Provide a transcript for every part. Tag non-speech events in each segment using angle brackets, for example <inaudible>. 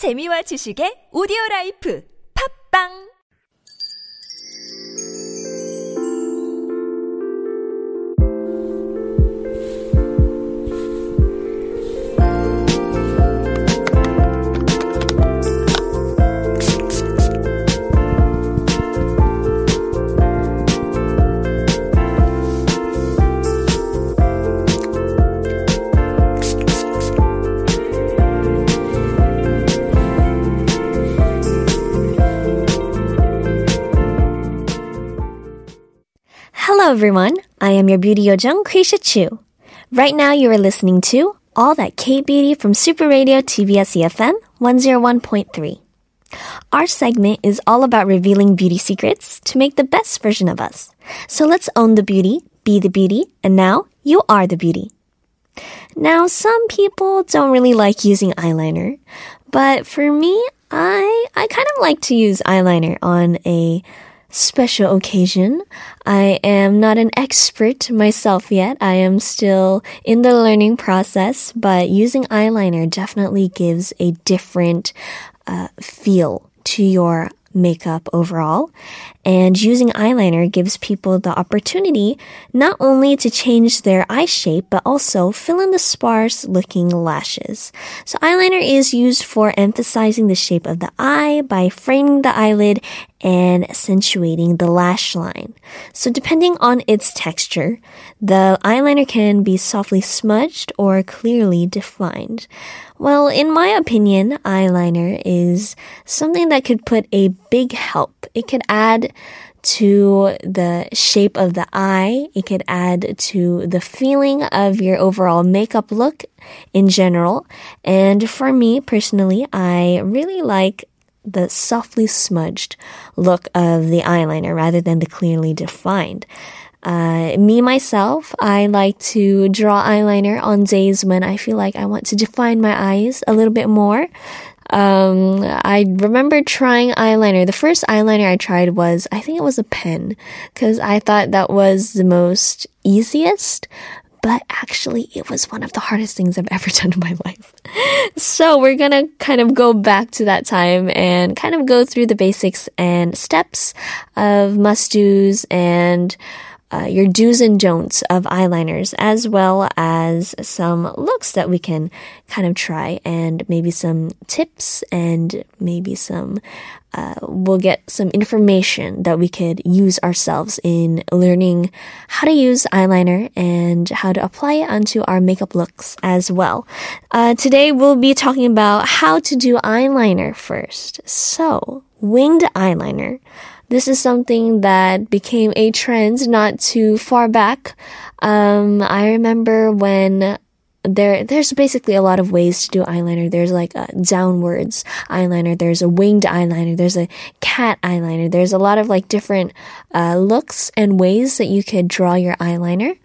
재미와 지식의 오디오 라이프. 팝빵 Hello, everyone. I am your beauty yojung, Krisha Chu. Right now, you are listening to All That K Beauty from Super Radio TBS EFM 101.3. Our segment is all about revealing beauty secrets to make the best version of us. So let's own the beauty, be the beauty, and now you are the beauty. Now, some people don't really like using eyeliner, but for me, I I kind of like to use eyeliner on a special occasion. I am not an expert myself yet. I am still in the learning process, but using eyeliner definitely gives a different uh, feel to your makeup overall. And using eyeliner gives people the opportunity not only to change their eye shape, but also fill in the sparse looking lashes. So eyeliner is used for emphasizing the shape of the eye by framing the eyelid and accentuating the lash line. So depending on its texture, the eyeliner can be softly smudged or clearly defined. Well, in my opinion, eyeliner is something that could put a big help. It could add to the shape of the eye. It could add to the feeling of your overall makeup look in general. And for me personally, I really like the softly smudged look of the eyeliner rather than the clearly defined. Uh, me myself, I like to draw eyeliner on days when I feel like I want to define my eyes a little bit more. Um, I remember trying eyeliner. The first eyeliner I tried was, I think it was a pen, because I thought that was the most easiest. But actually, it was one of the hardest things I've <laughs> ever done in my life. So we're gonna kind of go back to that time and kind of go through the basics and steps of must do's and uh, your do's and don'ts of eyeliners, as well as some looks that we can kind of try, and maybe some tips, and maybe some, uh, we'll get some information that we could use ourselves in learning how to use eyeliner and how to apply it onto our makeup looks as well. Uh, today we'll be talking about how to do eyeliner first. So, winged eyeliner. This is something that became a trend not too far back. Um, I remember when there there's basically a lot of ways to do eyeliner. There's like a downwards eyeliner. There's a winged eyeliner. There's a cat eyeliner. There's a lot of like different uh, looks and ways that you could draw your eyeliner.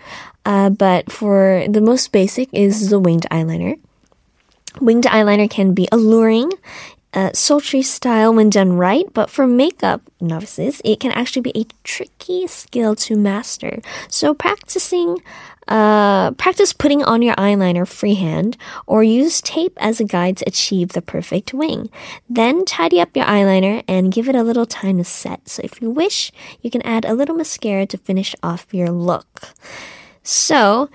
Uh, but for the most basic is the winged eyeliner. Winged eyeliner can be alluring uh, sultry style when done right, but for makeup novices, it can actually be a tricky skill to master. So practicing uh, practice putting on your eyeliner freehand or use tape as a guide to achieve the perfect wing. Then tidy up your eyeliner and give it a little time to set. So if you wish, you can add a little mascara to finish off your look. So,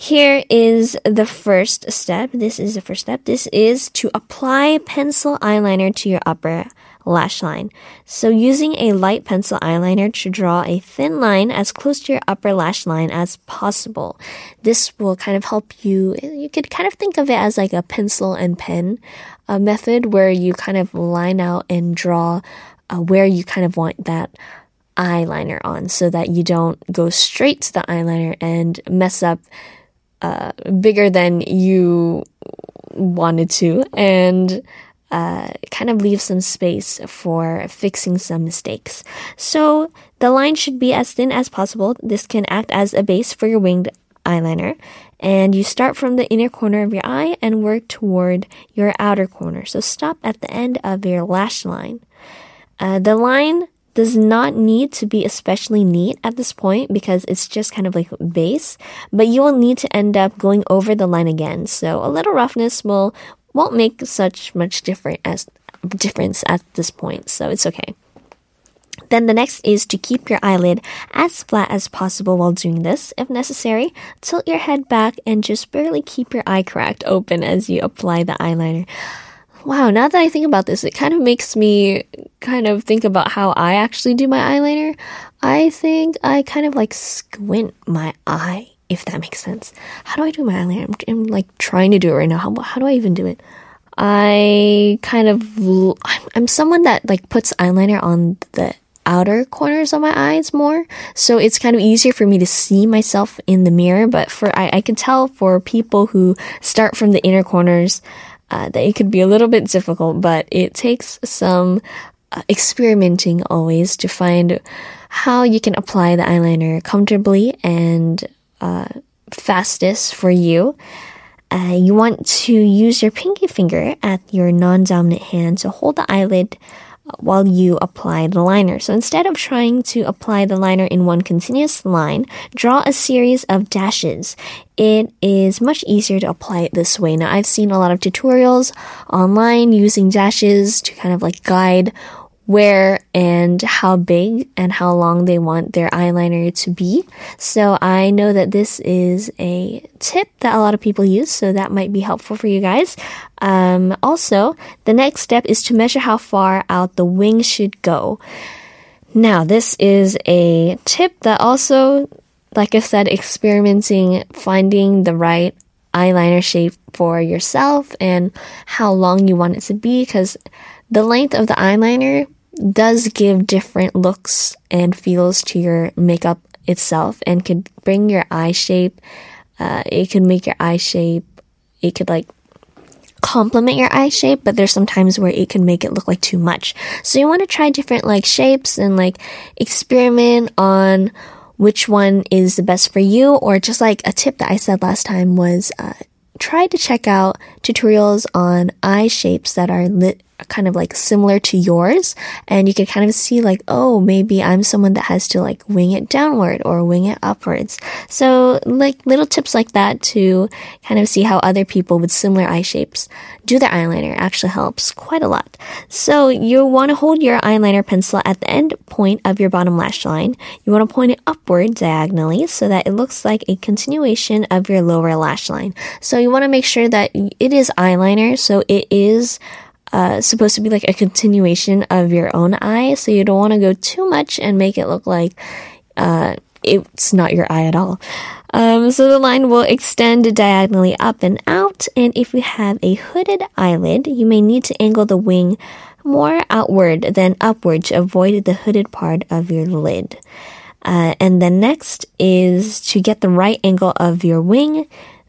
here is the first step. This is the first step. This is to apply pencil eyeliner to your upper lash line. So using a light pencil eyeliner to draw a thin line as close to your upper lash line as possible. This will kind of help you, you could kind of think of it as like a pencil and pen uh, method where you kind of line out and draw uh, where you kind of want that eyeliner on so that you don't go straight to the eyeliner and mess up uh, bigger than you wanted to and uh, kind of leave some space for fixing some mistakes. So the line should be as thin as possible. This can act as a base for your winged eyeliner. And you start from the inner corner of your eye and work toward your outer corner. So stop at the end of your lash line. Uh, the line does not need to be especially neat at this point because it's just kind of like base, but you will need to end up going over the line again. So a little roughness will won't make such much different as difference at this point, so it's okay. Then the next is to keep your eyelid as flat as possible while doing this. If necessary, tilt your head back and just barely keep your eye cracked open as you apply the eyeliner. Wow, now that I think about this, it kind of makes me kind of think about how I actually do my eyeliner. I think I kind of like squint my eye, if that makes sense. How do I do my eyeliner? I'm, I'm like trying to do it right now. How, how do I even do it? I kind of, I'm, I'm someone that like puts eyeliner on the outer corners of my eyes more. So it's kind of easier for me to see myself in the mirror. But for, I, I can tell for people who start from the inner corners, uh, that it could be a little bit difficult, but it takes some uh, experimenting always to find how you can apply the eyeliner comfortably and uh, fastest for you. Uh, you want to use your pinky finger at your non-dominant hand to hold the eyelid while you apply the liner. So instead of trying to apply the liner in one continuous line, draw a series of dashes. It is much easier to apply it this way. Now, I've seen a lot of tutorials online using dashes to kind of like guide where and how big and how long they want their eyeliner to be. So I know that this is a tip that a lot of people use, so that might be helpful for you guys. Um, also, the next step is to measure how far out the wing should go. Now, this is a tip that also, like I said, experimenting, finding the right eyeliner shape for yourself and how long you want it to be because the length of the eyeliner does give different looks and feels to your makeup itself and could bring your eye shape. Uh, it could make your eye shape, it could like complement your eye shape, but there's sometimes where it can make it look like too much. So you want to try different like shapes and like experiment on which one is the best for you or just like a tip that I said last time was uh, try to check out tutorials on eye shapes that are lit kind of like similar to yours and you can kind of see like oh maybe i'm someone that has to like wing it downward or wing it upwards. So like little tips like that to kind of see how other people with similar eye shapes do their eyeliner actually helps quite a lot. So you want to hold your eyeliner pencil at the end point of your bottom lash line. You want to point it upward diagonally so that it looks like a continuation of your lower lash line. So you want to make sure that it is eyeliner so it is uh, supposed to be like a continuation of your own eye, so you don't want to go too much and make it look like uh, it's not your eye at all. Um, so the line will extend diagonally up and out, and if you have a hooded eyelid, you may need to angle the wing more outward than upward to avoid the hooded part of your lid. Uh, and then next is to get the right angle of your wing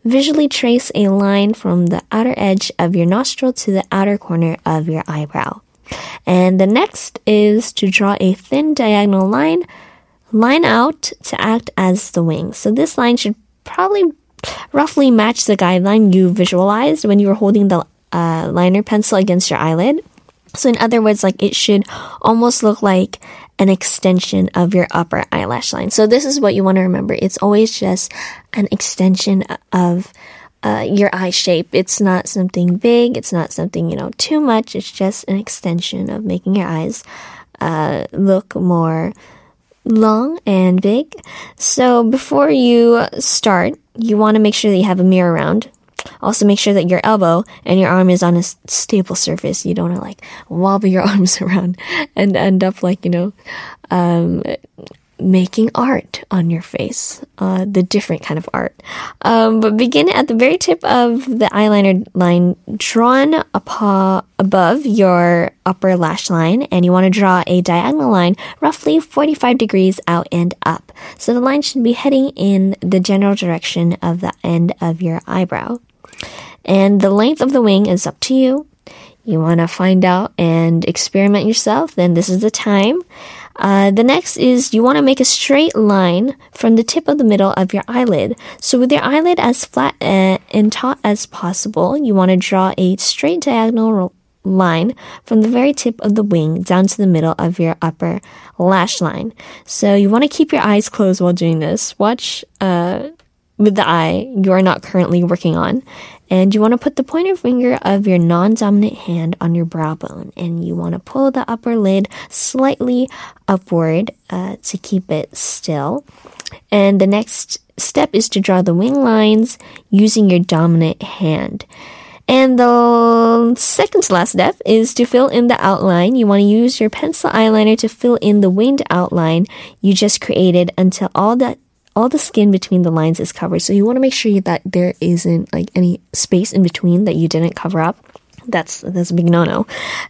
Visually trace a line from the outer edge of your nostril to the outer corner of your eyebrow. And the next is to draw a thin diagonal line, line out to act as the wing. So this line should probably roughly match the guideline you visualized when you were holding the uh, liner pencil against your eyelid. So in other words, like it should almost look like an extension of your upper eyelash line. So this is what you want to remember. It's always just an extension of uh, your eye shape. It's not something big. It's not something, you know, too much. It's just an extension of making your eyes uh, look more long and big. So before you start, you want to make sure that you have a mirror around. Also, make sure that your elbow and your arm is on a stable surface. You don't want to like wobble your <laughs> arms around and end up like, you know, um, making art on your face, uh, the different kind of art. Um, but begin at the very tip of the eyeliner line drawn above your upper lash line, and you want to draw a diagonal line roughly 45 degrees out and up. So the line should be heading in the general direction of the end of your eyebrow. And the length of the wing is up to you. You want to find out and experiment yourself, then this is the time. Uh, the next is you want to make a straight line from the tip of the middle of your eyelid. So with your eyelid as flat uh, and taut as possible, you want to draw a straight diagonal line from the very tip of the wing down to the middle of your upper lash line. So you want to keep your eyes closed while doing this. Watch uh, with the eye you are not currently working on. And you want to put the pointer finger of your non dominant hand on your brow bone. And you want to pull the upper lid slightly upward uh, to keep it still. And the next step is to draw the wing lines using your dominant hand. And the second to last step is to fill in the outline. You want to use your pencil eyeliner to fill in the winged outline you just created until all the all the skin between the lines is covered. So you want to make sure that there isn't like any space in between that you didn't cover up. That's that's a big no-no.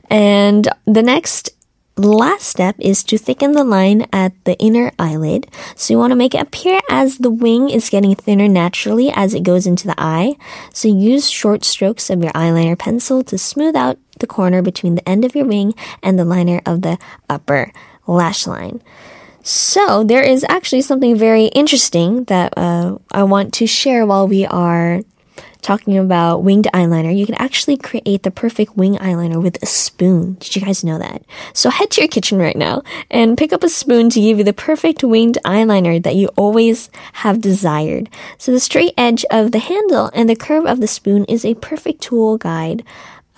And the next last step is to thicken the line at the inner eyelid. So you want to make it appear as the wing is getting thinner naturally as it goes into the eye. So use short strokes of your eyeliner pencil to smooth out the corner between the end of your wing and the liner of the upper lash line. So there is actually something very interesting that uh, I want to share while we are talking about winged eyeliner, you can actually create the perfect wing eyeliner with a spoon. Did you guys know that? So head to your kitchen right now and pick up a spoon to give you the perfect winged eyeliner that you always have desired. So the straight edge of the handle and the curve of the spoon is a perfect tool guide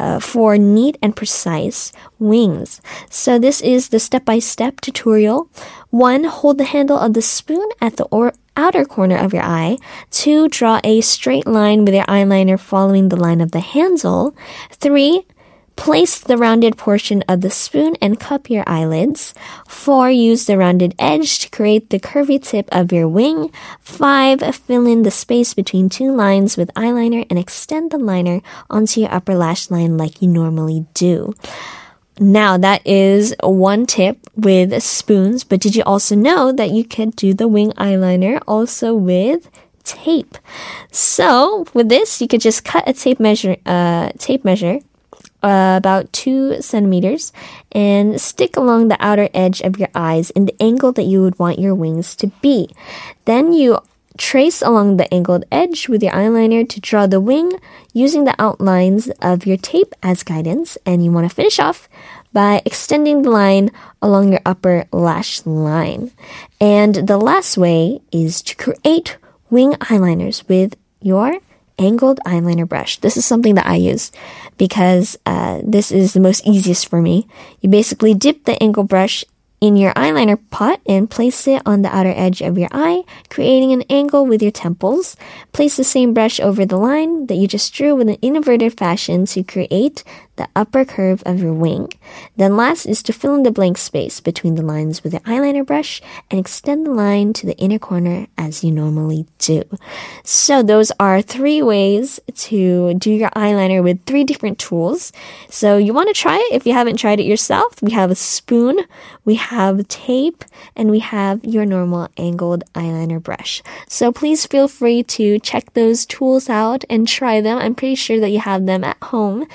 uh, for neat and precise wings. So this is the step-by-step tutorial. One, hold the handle of the spoon at the or- outer corner of your eye. Two, draw a straight line with your eyeliner following the line of the handle. Three, Place the rounded portion of the spoon and cup your eyelids. 4. Use the rounded edge to create the curvy tip of your wing. 5. Fill in the space between two lines with eyeliner and extend the liner onto your upper lash line like you normally do. Now that is one tip with spoons, but did you also know that you could do the wing eyeliner also with tape? So with this, you could just cut a tape measure, uh, tape measure uh, about two centimeters and stick along the outer edge of your eyes in the angle that you would want your wings to be. Then you trace along the angled edge with your eyeliner to draw the wing using the outlines of your tape as guidance. And you want to finish off by extending the line along your upper lash line. And the last way is to create wing eyeliners with your angled eyeliner brush. This is something that I use because uh, this is the most easiest for me. You basically dip the angle brush in your eyeliner pot and place it on the outer edge of your eye, creating an angle with your temples. Place the same brush over the line that you just drew with an inverted fashion to create the upper curve of your wing. Then last is to fill in the blank space between the lines with your eyeliner brush and extend the line to the inner corner as you normally do. So those are three ways to do your eyeliner with three different tools. So you want to try it if you haven't tried it yourself. We have a spoon, we have tape, and we have your normal angled eyeliner brush. So please feel free to check those tools out and try them. I'm pretty sure that you have them at home.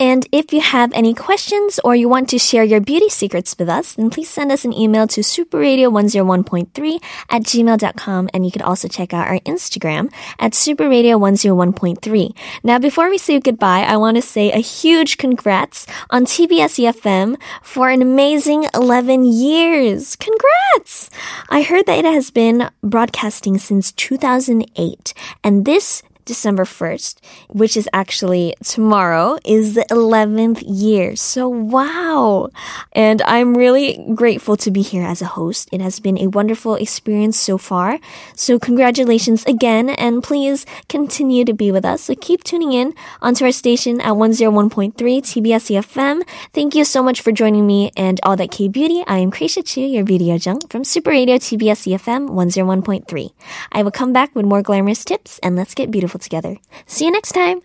And if you have any questions or you want to share your beauty secrets with us, then please send us an email to superradio101.3 at gmail.com. And you can also check out our Instagram at superradio101.3. Now, before we say goodbye, I want to say a huge congrats on TBS EFM for an amazing 11 years. Congrats! I heard that it has been broadcasting since 2008. And this December 1st, which is actually tomorrow, is the 11th year. So wow. And I'm really grateful to be here as a host. It has been a wonderful experience so far. So congratulations again and please continue to be with us. So keep tuning in onto our station at 101.3 TBS EFM. Thank you so much for joining me and all that K beauty. I am Kreisha Chu, your beauty yojung from Super Radio TBS EFM 101.3. I will come back with more glamorous tips and let's get beautiful together. See you next time.